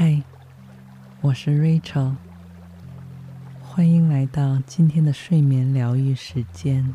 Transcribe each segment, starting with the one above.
嗨，我是 Rachel，欢迎来到今天的睡眠疗愈时间。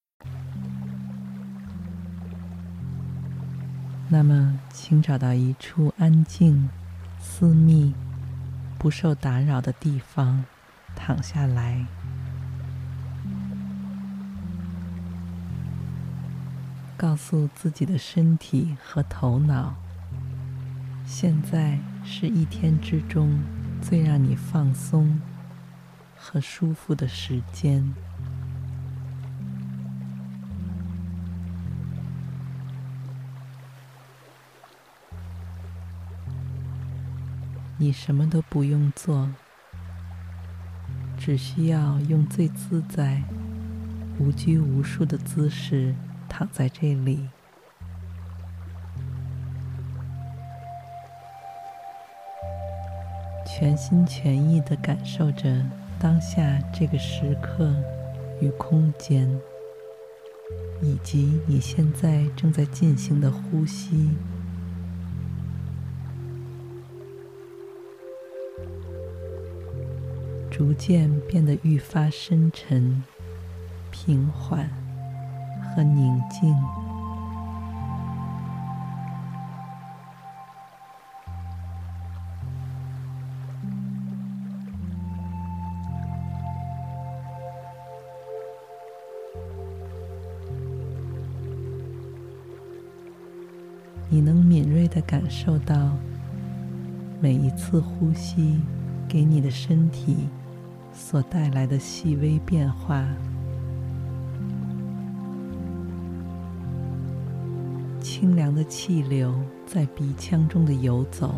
那么，请找到一处安静、私密、不受打扰的地方，躺下来。告诉自己的身体和头脑，现在是一天之中最让你放松和舒服的时间。你什么都不用做，只需要用最自在、无拘无束的姿势躺在这里，全心全意的感受着当下这个时刻与空间，以及你现在正在进行的呼吸。逐渐变得愈发深沉、平缓和宁静。你能敏锐地感受到每一次呼吸给你的身体。所带来的细微变化，清凉的气流在鼻腔中的游走，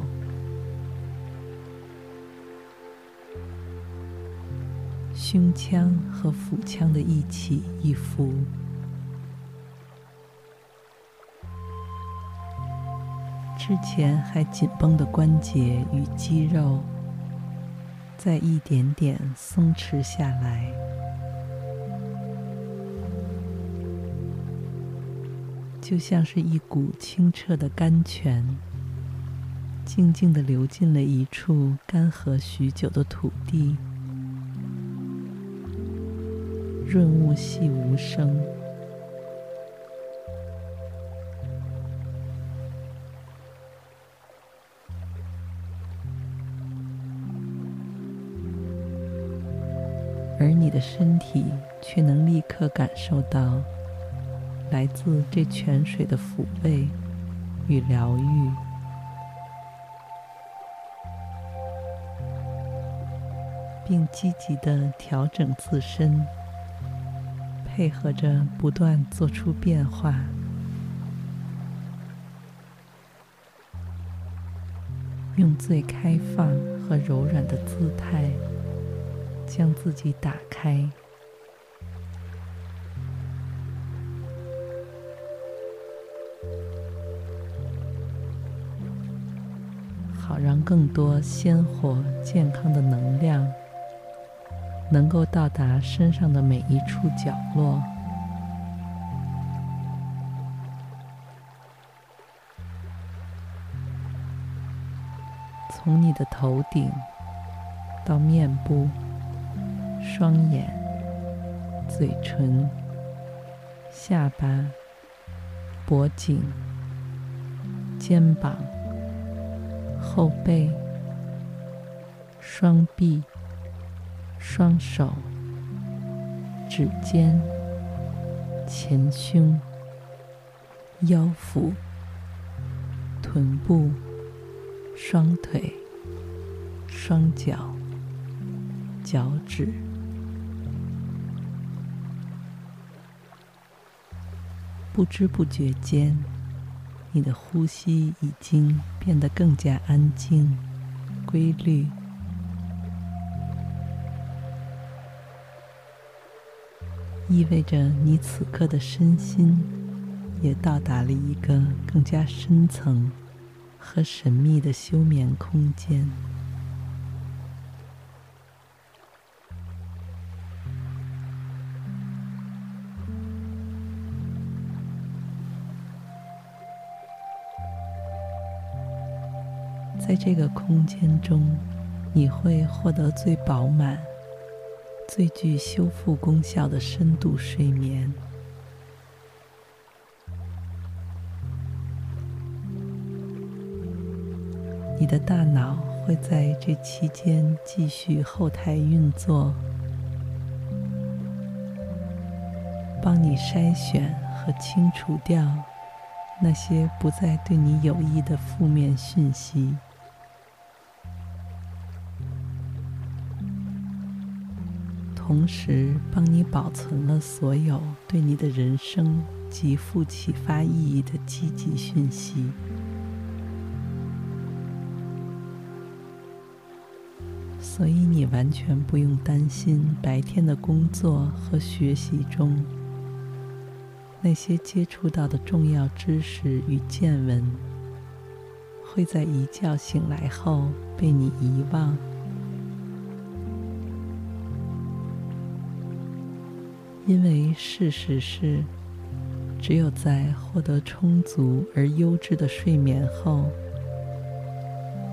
胸腔和腹腔的一起一伏，之前还紧绷的关节与肌肉。再一点点松弛下来，就像是一股清澈的甘泉，静静地流进了一处干涸许久的土地，润物细无声。的身体却能立刻感受到来自这泉水的抚慰与疗愈，并积极地调整自身，配合着不断做出变化，用最开放和柔软的姿态。将自己打开，好让更多鲜活、健康的能量能够到达身上的每一处角落，从你的头顶到面部。双眼、嘴唇、下巴、脖颈、肩膀、后背、双臂、双手、指尖、前胸、腰腹、臀部、双腿、双脚、脚趾。不知不觉间，你的呼吸已经变得更加安静、规律，意味着你此刻的身心也到达了一个更加深层和神秘的休眠空间。在这个空间中，你会获得最饱满、最具修复功效的深度睡眠。你的大脑会在这期间继续后台运作，帮你筛选和清除掉那些不再对你有益的负面讯息。同时，帮你保存了所有对你的人生极富启发意义的积极讯息，所以你完全不用担心白天的工作和学习中那些接触到的重要知识与见闻会在一觉醒来后被你遗忘。因为事实是，只有在获得充足而优质的睡眠后，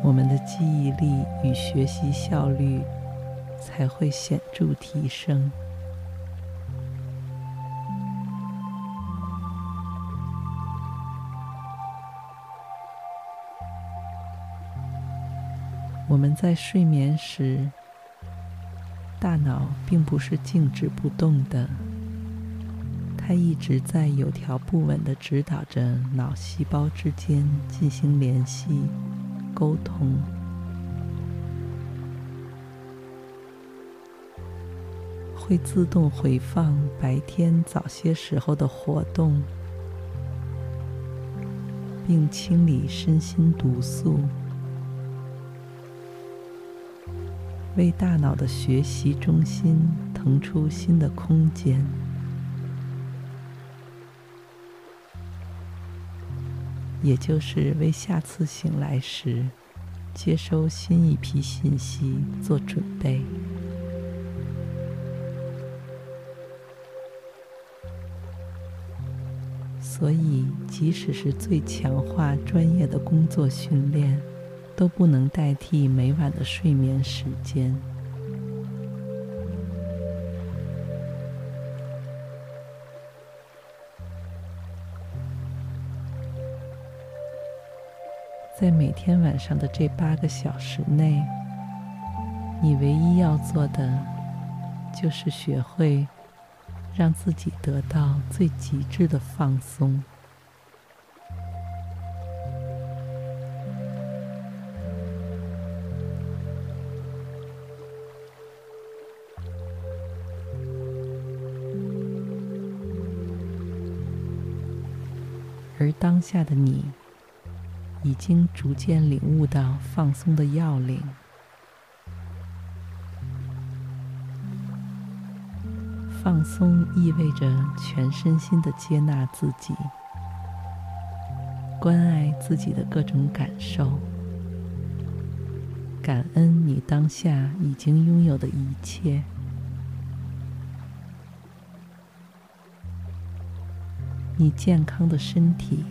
我们的记忆力与学习效率才会显著提升。我们在睡眠时，大脑并不是静止不动的，它一直在有条不紊地指导着脑细胞之间进行联系、沟通，会自动回放白天早些时候的活动，并清理身心毒素。为大脑的学习中心腾出新的空间，也就是为下次醒来时接收新一批信息做准备。所以，即使是最强化专业的工作训练，都不能代替每晚的睡眠时间。在每天晚上的这八个小时内，你唯一要做的就是学会让自己得到最极致的放松。而当下的你，已经逐渐领悟到放松的要领。放松意味着全身心的接纳自己，关爱自己的各种感受，感恩你当下已经拥有的一切。你健康的身体，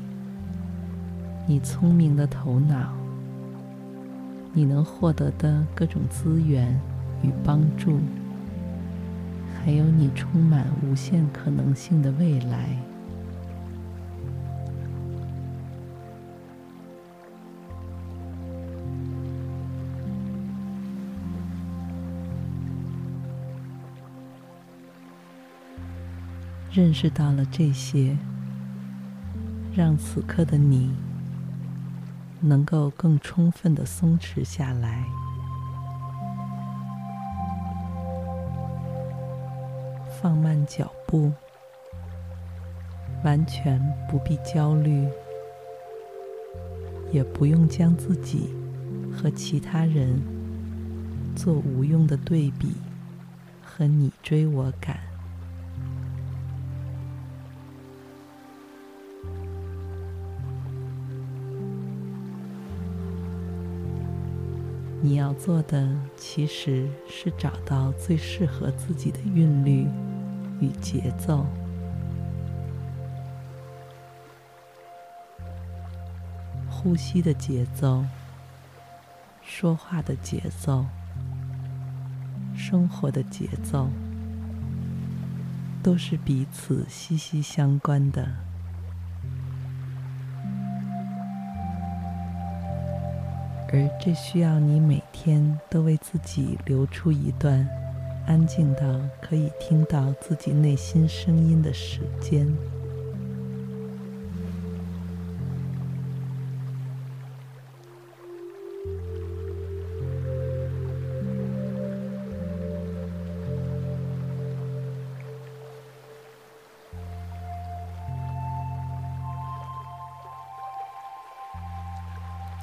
你聪明的头脑，你能获得的各种资源与帮助，还有你充满无限可能性的未来。认识到了这些。让此刻的你能够更充分的松弛下来，放慢脚步，完全不必焦虑，也不用将自己和其他人做无用的对比和你追我赶。你要做的其实是找到最适合自己的韵律与节奏。呼吸的节奏，说话的节奏，生活的节奏，都是彼此息息相关的。而这需要你每天都为自己留出一段安静到可以听到自己内心声音的时间。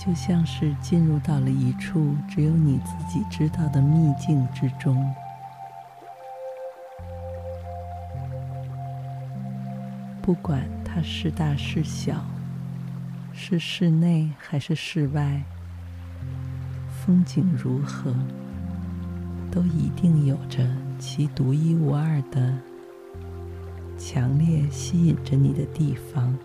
就像是进入到了一处只有你自己知道的秘境之中，不管它是大是小，是室内还是室外，风景如何，都一定有着其独一无二的、强烈吸引着你的地方。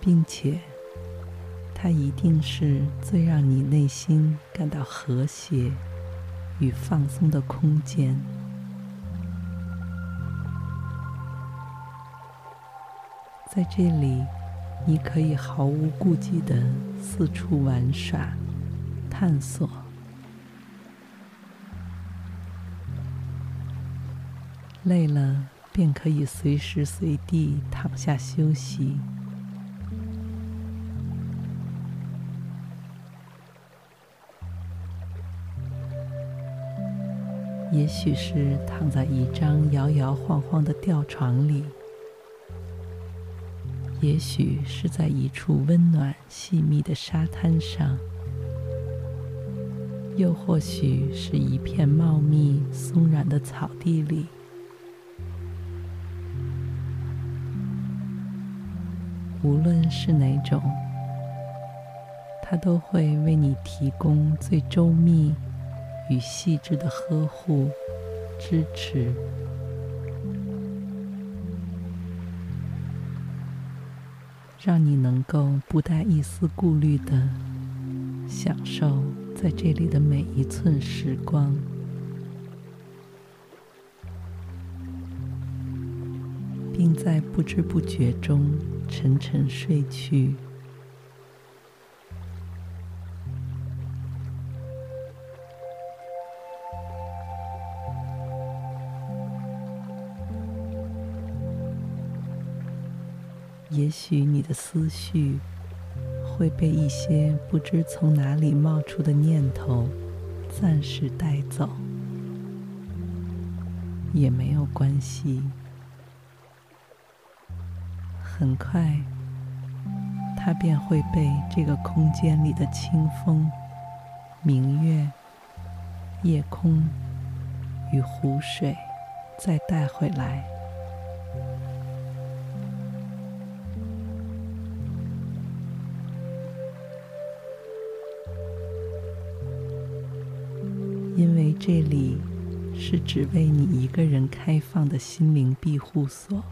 并且，它一定是最让你内心感到和谐与放松的空间。在这里，你可以毫无顾忌的四处玩耍、探索，累了便可以随时随地躺下休息。也许是躺在一张摇摇晃晃的吊床里，也许是在一处温暖细密的沙滩上，又或许是一片茂密松软的草地里。无论是哪种，它都会为你提供最周密。与细致的呵护、支持，让你能够不带一丝顾虑的享受在这里的每一寸时光，并在不知不觉中沉沉睡去。也许你的思绪会被一些不知从哪里冒出的念头暂时带走，也没有关系。很快，它便会被这个空间里的清风、明月、夜空与湖水再带回来。是只为你一个人开放的心灵庇护所，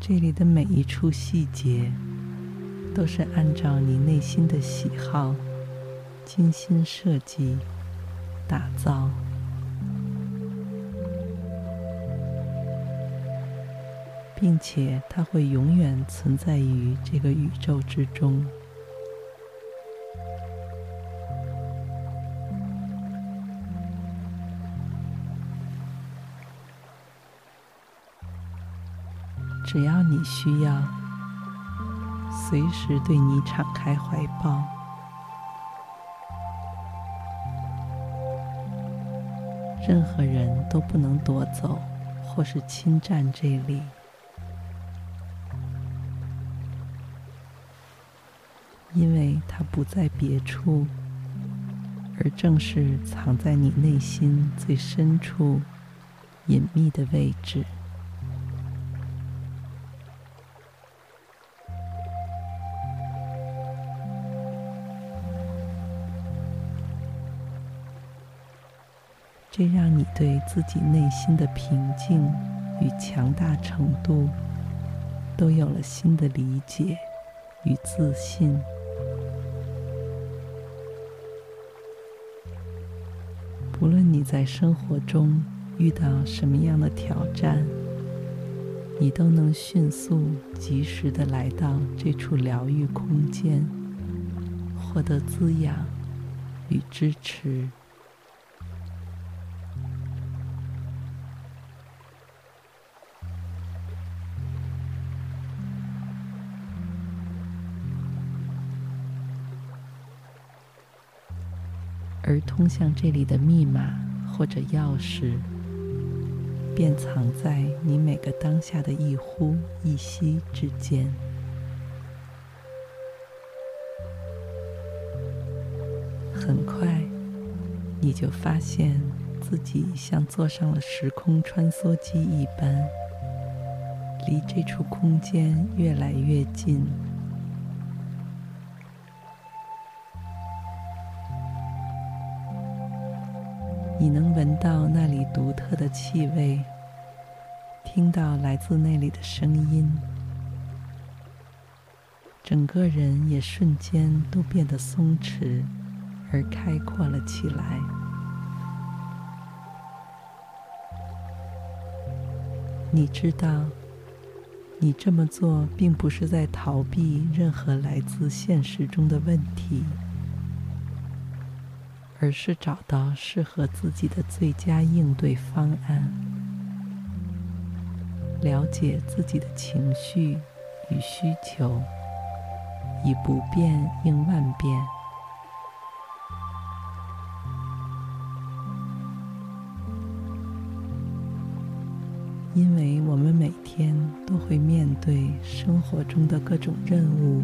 这里的每一处细节都是按照你内心的喜好精心设计、打造，并且它会永远存在于这个宇宙之中。你需要，随时对你敞开怀抱。任何人都不能夺走或是侵占这里，因为它不在别处，而正是藏在你内心最深处、隐秘的位置。这让你对自己内心的平静与强大程度都有了新的理解与自信。不论你在生活中遇到什么样的挑战，你都能迅速、及时的来到这处疗愈空间，获得滋养与支持。通向这里的密码或者钥匙，便藏在你每个当下的一呼一吸之间。很快，你就发现自己像坐上了时空穿梭机一般，离这处空间越来越近。你能闻到那里独特的气味，听到来自那里的声音，整个人也瞬间都变得松弛而开阔了起来。你知道，你这么做并不是在逃避任何来自现实中的问题。而是找到适合自己的最佳应对方案，了解自己的情绪与需求，以不变应万变。因为我们每天都会面对生活中的各种任务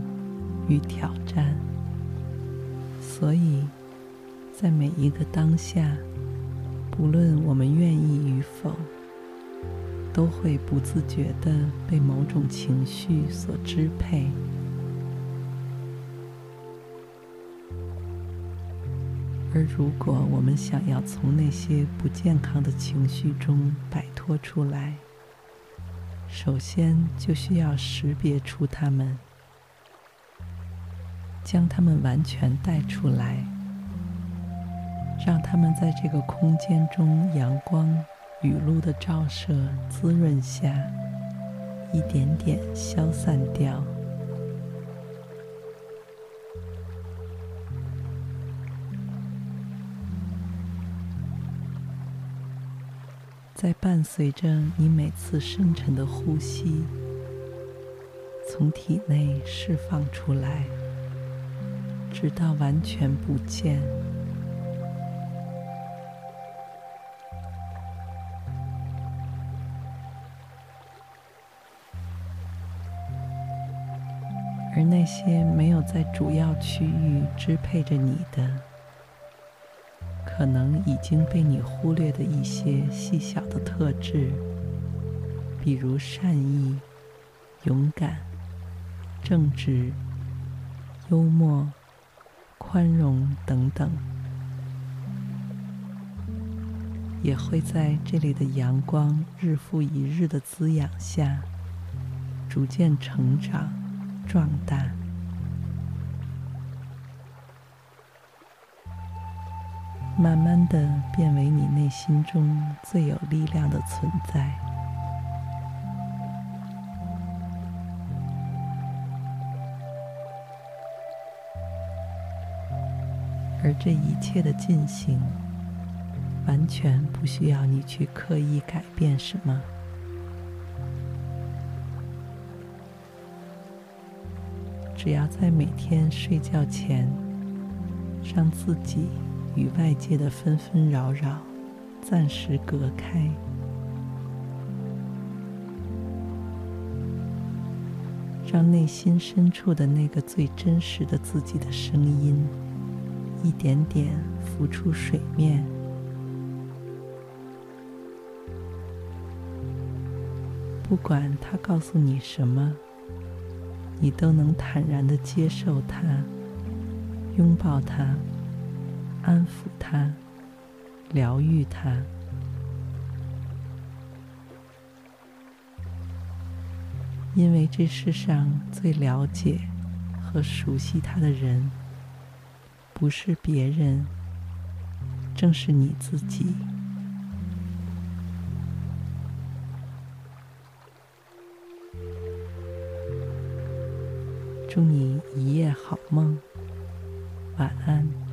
与挑战，所以，在每一个当下，不论我们愿意与否，都会不自觉地被某种情绪所支配。而如果我们想要从那些不健康的情绪中摆脱出来，首先就需要识别出它们，将它们完全带出来。让他们在这个空间中阳光、雨露的照射、滋润下，一点点消散掉。在伴随着你每次深沉的呼吸，从体内释放出来，直到完全不见。而那些没有在主要区域支配着你的，可能已经被你忽略的一些细小的特质，比如善意、勇敢、正直、幽默、宽容等等，也会在这里的阳光日复一日的滋养下，逐渐成长。壮大，慢慢的变为你内心中最有力量的存在。而这一切的进行，完全不需要你去刻意改变什么。只要在每天睡觉前，让自己与外界的纷纷扰扰暂时隔开，让内心深处的那个最真实的自己的声音，一点点浮出水面。不管他告诉你什么，你都能坦然的接受他，拥抱他，安抚他。疗愈他，因为这世上最了解和熟悉他的人，不是别人，正是你自己。祝你一夜好梦，晚安。